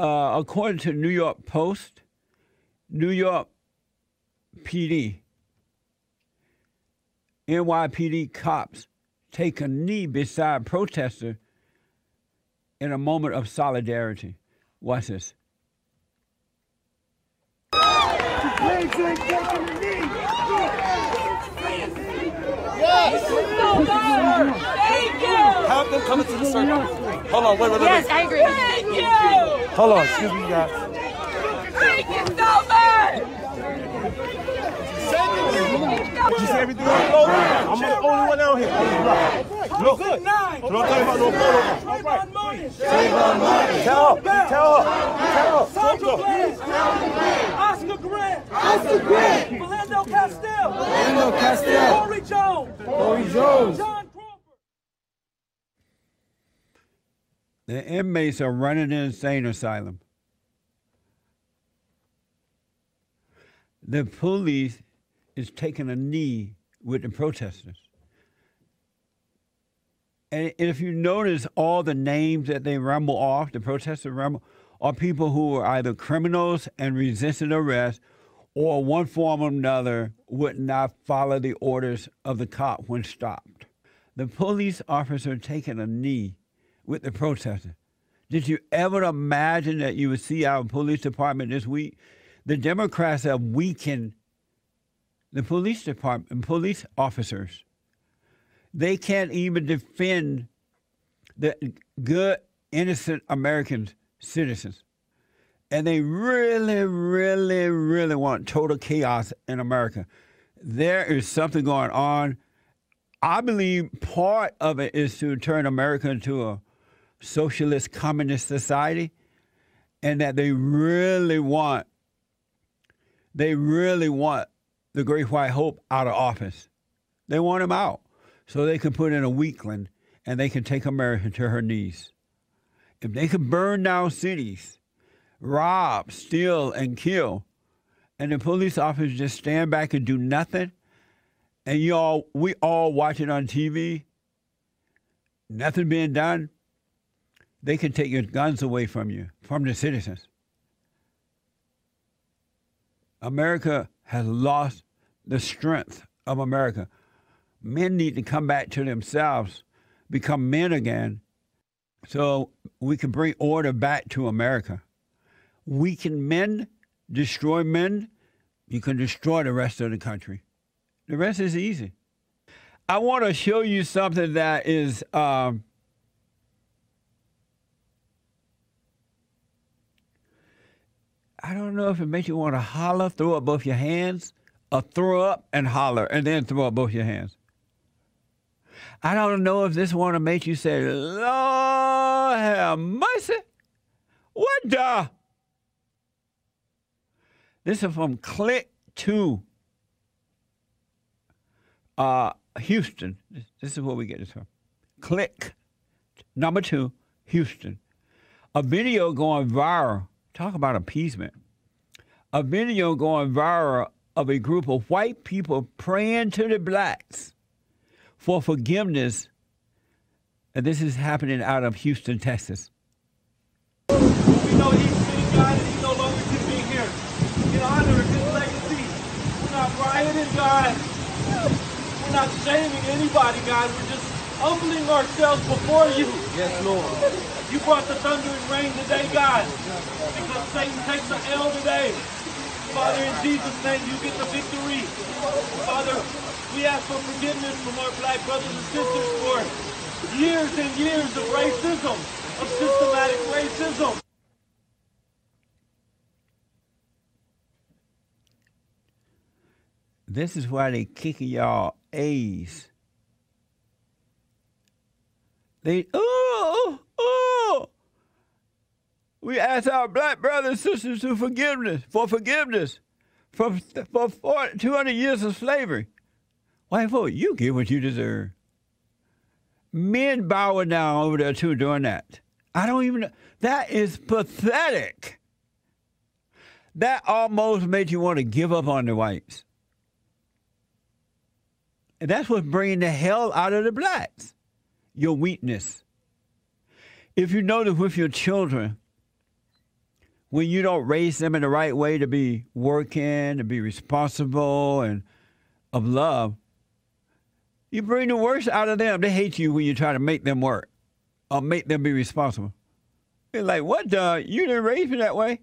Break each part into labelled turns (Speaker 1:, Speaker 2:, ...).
Speaker 1: uh, according to New York Post, New York PD, NYPD cops take a knee beside protester in a moment of solidarity. Watch this.
Speaker 2: Thank you.
Speaker 3: Have them come into the circle. Hold on, wait, wait, wait.
Speaker 2: Yes, angry. Thank you.
Speaker 3: Hold on, excuse me, guys.
Speaker 2: Thank you so much.
Speaker 3: You see everything on the floor? I'm the only one out here. Look, good. So don't talk about no photo. All right. Save our money. Tell her. Tell her. Tell her.
Speaker 4: Oscar Grant. Oscar Grant. Philando Castile.
Speaker 5: Philando Castile.
Speaker 4: Corey Jones.
Speaker 5: Corey Jones.
Speaker 4: John
Speaker 1: The inmates are running the insane asylum. The police is taking a knee with the protesters. And if you notice all the names that they rumble off, the protesters rumble, are people who are either criminals and resisted arrest, or one form or another would not follow the orders of the cop when stopped. The police officer taking a knee with the protesters. Did you ever imagine that you would see our police department this week? The Democrats have weakened the police department, police officers. They can't even defend the good, innocent American citizens. And they really, really, really want total chaos in America. There is something going on. I believe part of it is to turn America into a socialist communist society and that they really want they really want the great white hope out of office. They want him out so they can put in a weakling and they can take america to her knees. If they can burn down cities rob steal and kill and the police officers just stand back and do nothing and you all we all watch it on tv nothing being done they can take your guns away from you, from the citizens. America has lost the strength of America. Men need to come back to themselves, become men again, so we can bring order back to America. Weaken men, destroy men, you can destroy the rest of the country. The rest is easy. I want to show you something that is. Um, I don't know if it makes you want to holler, throw up both your hands, or throw up and holler, and then throw up both your hands. I don't know if this want to make you say, Lord have mercy. What the? This is from Click to uh, Houston. This, is where we get this from. Click, number two, Houston. A video going viral Talk about appeasement. A video going viral of a group of white people praying to the blacks for forgiveness. And this is happening out of Houston, Texas.
Speaker 4: We know he's sitting God and he no longer can be here. In honor of his legacy. We're not rioting, God. We're not shaming anybody, God. We're just humbling ourselves before you.
Speaker 3: Yes, Lord.
Speaker 4: You brought the thunder and rain today, God. Because Satan takes the L today. Father, in Jesus' name, you get the victory. Father, we ask for forgiveness from our black brothers and sisters for years and years of racism, of systematic racism.
Speaker 1: This is why they kicking y'all A's. They oh oh. We ask our black brothers and sisters to forgiveness for forgiveness for for 40, 200 years of slavery. Why for you get what you deserve. Men bowing down over there too doing that. I don't even know. That is pathetic. That almost made you want to give up on the whites. And that's what's bringing the hell out of the blacks your weakness. If you notice with your children, when you don't raise them in the right way to be working, to be responsible, and of love, you bring the worst out of them. They hate you when you try to make them work or make them be responsible. They're like, what the? You didn't raise me that way.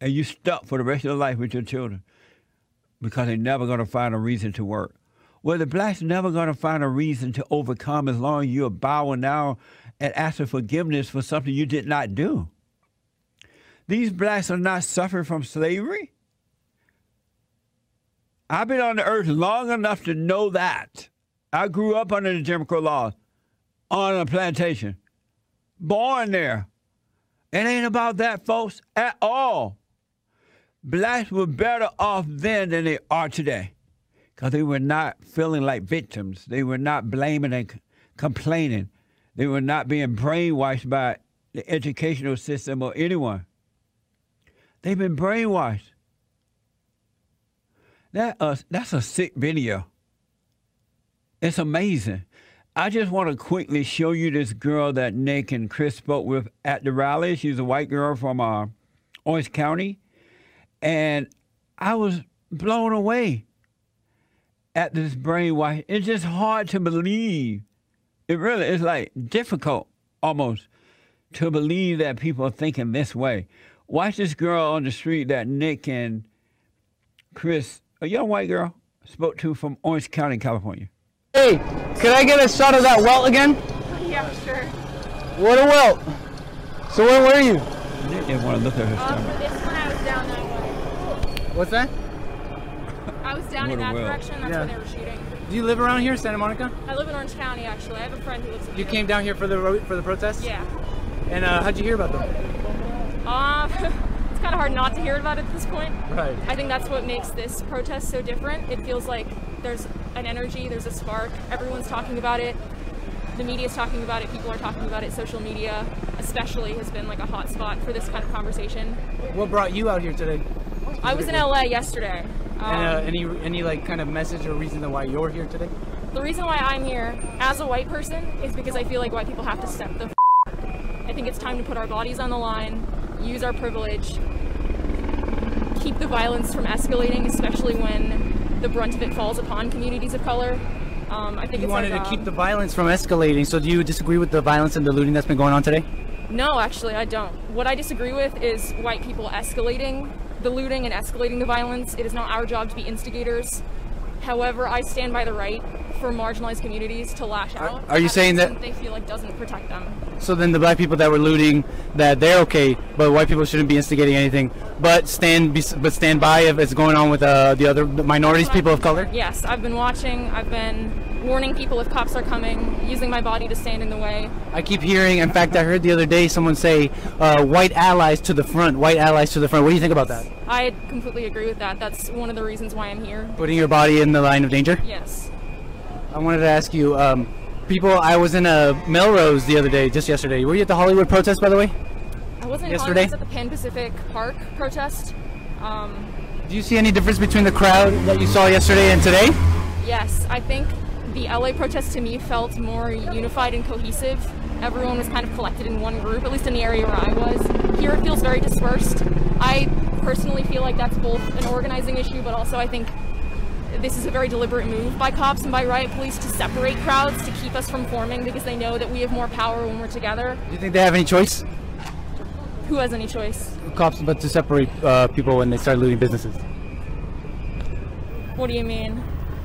Speaker 1: And you stuck for the rest of your life with your children because they're never going to find a reason to work. Well, the blacks never going to find a reason to overcome as long as you're bowing down and asking forgiveness for something you did not do. These blacks are not suffering from slavery. I've been on the earth long enough to know that. I grew up under the Jim Crow laws on a plantation, born there. It ain't about that, folks, at all. Blacks were better off then than they are today because they were not feeling like victims. They were not blaming and c- complaining. They were not being brainwashed by the educational system or anyone. They've been brainwashed. That uh, that's a sick video. It's amazing. I just want to quickly show you this girl that Nick and Chris spoke with at the rally. She's a white girl from uh, Orange County, and I was blown away at this brainwash. It's just hard to believe. It really is like difficult almost to believe that people are thinking this way. Watch this girl on the street that Nick and Chris, a young white girl, spoke to from Orange County, California.
Speaker 5: Hey, can I get a shot of that welt again?
Speaker 6: Yeah, sure.
Speaker 5: What a welt. So where were you?
Speaker 1: Nick didn't want to look at her
Speaker 6: Um,
Speaker 1: stomach.
Speaker 6: this one I was down that way.
Speaker 5: What's that?
Speaker 6: I was down
Speaker 1: What
Speaker 6: in that
Speaker 1: well.
Speaker 6: direction. That's
Speaker 5: Yeah.
Speaker 6: where they were shooting.
Speaker 5: Do you live around here, Santa Monica?
Speaker 6: I live in Orange County, actually. I have a friend who lives in
Speaker 5: You
Speaker 6: here.
Speaker 5: came down here for the for the protest?
Speaker 6: Yeah.
Speaker 5: And uh, how'd you hear about them?
Speaker 6: Um, it's kind of hard not to hear about it at this point.
Speaker 5: Right.
Speaker 6: I think that's what makes this protest so different. It feels like there's an energy, there's a spark. Everyone's talking about it. The media's talking about it. People are talking about it. Social media, especially, has been like a hot spot for this kind of conversation.
Speaker 5: What brought you out here today?
Speaker 6: I was in LA yesterday. Um,
Speaker 5: And uh, any any like kind of message or reason why you're here today?
Speaker 6: The reason why I'm here as a white person is because I feel like white people have to step the f-. I think it's time to put our bodies on the line, use our privilege, keep the violence from escalating, especially when the brunt of it falls upon communities of color. Um, I think
Speaker 5: You wanted to
Speaker 6: job.
Speaker 5: keep the violence from escalating. So do you disagree with the violence and the looting that's been going on today?
Speaker 6: No, actually, I don't. What I disagree with is white people escalating the looting and escalating the violence. It is not our job to be instigators. However, I stand by the right for marginalized communities to lash out.
Speaker 5: are you saying that-
Speaker 6: they feel like doesn't protect them?
Speaker 5: So then the black people that were looting, that they're okay, but white people shouldn't be instigating anything. But stand, but stand by if it's going on with uh, the other the minorities, people of color.
Speaker 6: Yes, I've been watching. I've been warning people if cops are coming, using my body to stand in the way.
Speaker 5: I keep hearing. In fact, I heard the other day someone say, uh, "White allies to the front." White allies to the front. What do you think about that?
Speaker 6: I completely agree with that. That's one of the reasons why I'm here.
Speaker 5: Putting your body in the line of danger.
Speaker 6: Yes.
Speaker 5: I wanted to ask you, um, people. I was in a Melrose the other day, just yesterday. Were you at the Hollywood protest, by the way?
Speaker 6: I wasn't
Speaker 5: Yesterday?
Speaker 6: Was at the Pan Pacific Park protest. Um,
Speaker 5: Do you see any difference between the crowd that you saw yesterday and today?
Speaker 6: Yes, I think the LA protest to me felt more unified and cohesive. Everyone was kind of collected in one group, at least in the area where I was. Here it feels very dispersed. I personally feel like that's both an organizing issue, but also I think this is a very deliberate move by cops and by riot police to separate crowds to keep us from forming because they know that we have more power when we're together.
Speaker 5: Do you think they have any choice?
Speaker 6: Who has any choice?
Speaker 5: Cops, but to separate uh, people when they start looting businesses.
Speaker 6: What do you mean?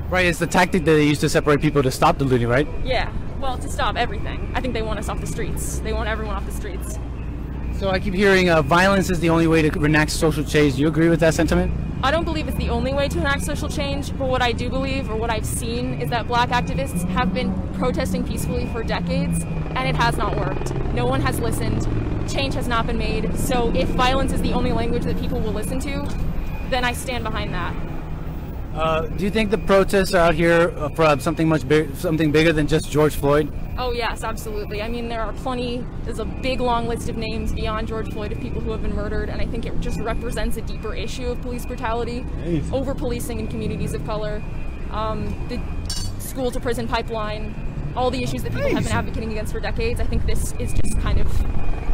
Speaker 5: Right, it's the tactic that they use to separate people to stop the looting, right?
Speaker 6: Yeah, well, to stop everything. I think they want us off the streets. They want everyone off the streets.
Speaker 5: So I keep hearing uh, violence is the only way to enact social change. Do you agree with that sentiment?
Speaker 6: I don't believe it's the only way to enact social change, but what I do believe, or what I've seen, is that black activists have been protesting peacefully for decades, and it has not worked. No one has listened. Change has not been made. So if violence is the only language that people will listen to, then I stand behind that.
Speaker 5: Uh, do you think the protests are out here uh, for something much big, something bigger than just George Floyd?
Speaker 6: Oh, yes, absolutely. I mean, there are plenty, there's a big long list of names beyond George Floyd of people who have been murdered, and I think it just represents a deeper issue of police brutality,
Speaker 1: Jeez.
Speaker 6: over policing in communities of color, um, the school to prison pipeline, all the issues that people have been advocating against for decades. I think this is just kind of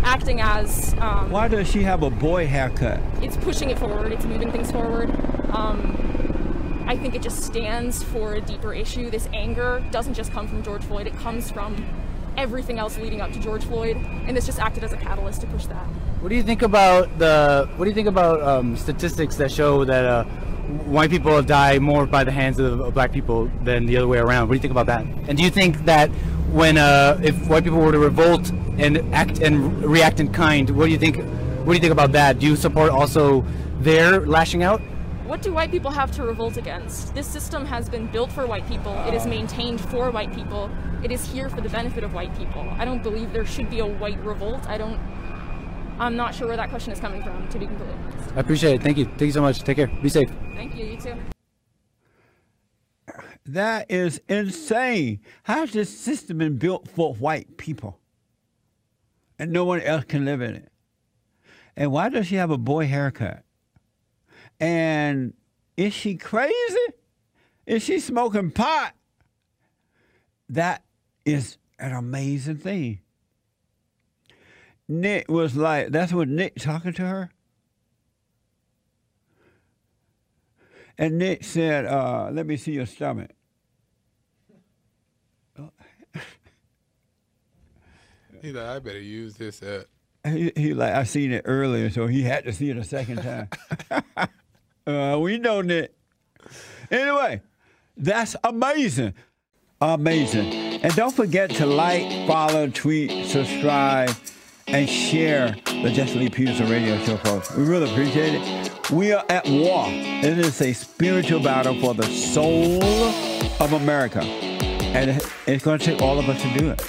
Speaker 6: acting as um,
Speaker 1: Why does she have a boy haircut?
Speaker 6: it's pushing it forward, it's moving things forward. Um, I think it just stands for a deeper issue. This anger doesn't just come from George Floyd, it comes from everything else leading up to George Floyd, and this just acted as a catalyst to push that.
Speaker 5: What do you think about the? What do you think about um, statistics that show that uh, white people die more by the hands of, black people than the other way around? What do you think about that? And do you think that when uh, if white people were to revolt and act and react in kind, what do you think? What do you think about that? Do you support also their lashing out?
Speaker 6: What do white people have to revolt against? This system has been built for white people. It is oh. maintained for white people. It is here for the benefit of white people. I don't believe there should be a white revolt. I don't. I'm not sure where that question is coming from, to be completely honest.
Speaker 5: I appreciate it. Thank you. Thank you so much. Take care. Be safe.
Speaker 6: Thank you. You too.
Speaker 1: That is insane. How's this system been built for white people? And no one else can live in it. And why does she have a boy haircut? And is she crazy? Is she smoking pot? That is an amazing thing. Nick was like, that's what Nick talking to her? And Nick said, uh, let me see your stomach.
Speaker 7: He's like, I better use this.
Speaker 1: He, he like, I seen it earlier, so he had to see it a second time. uh, we know Nick. Anyway, that's amazing. Amazing. And don't forget to like, follow, tweet, subscribe, and share the Jesse Lee Peterson radio show, folks. We really appreciate it. We are at war. It is a spiritual battle for the soul of America. And it's going to take all of us to do it.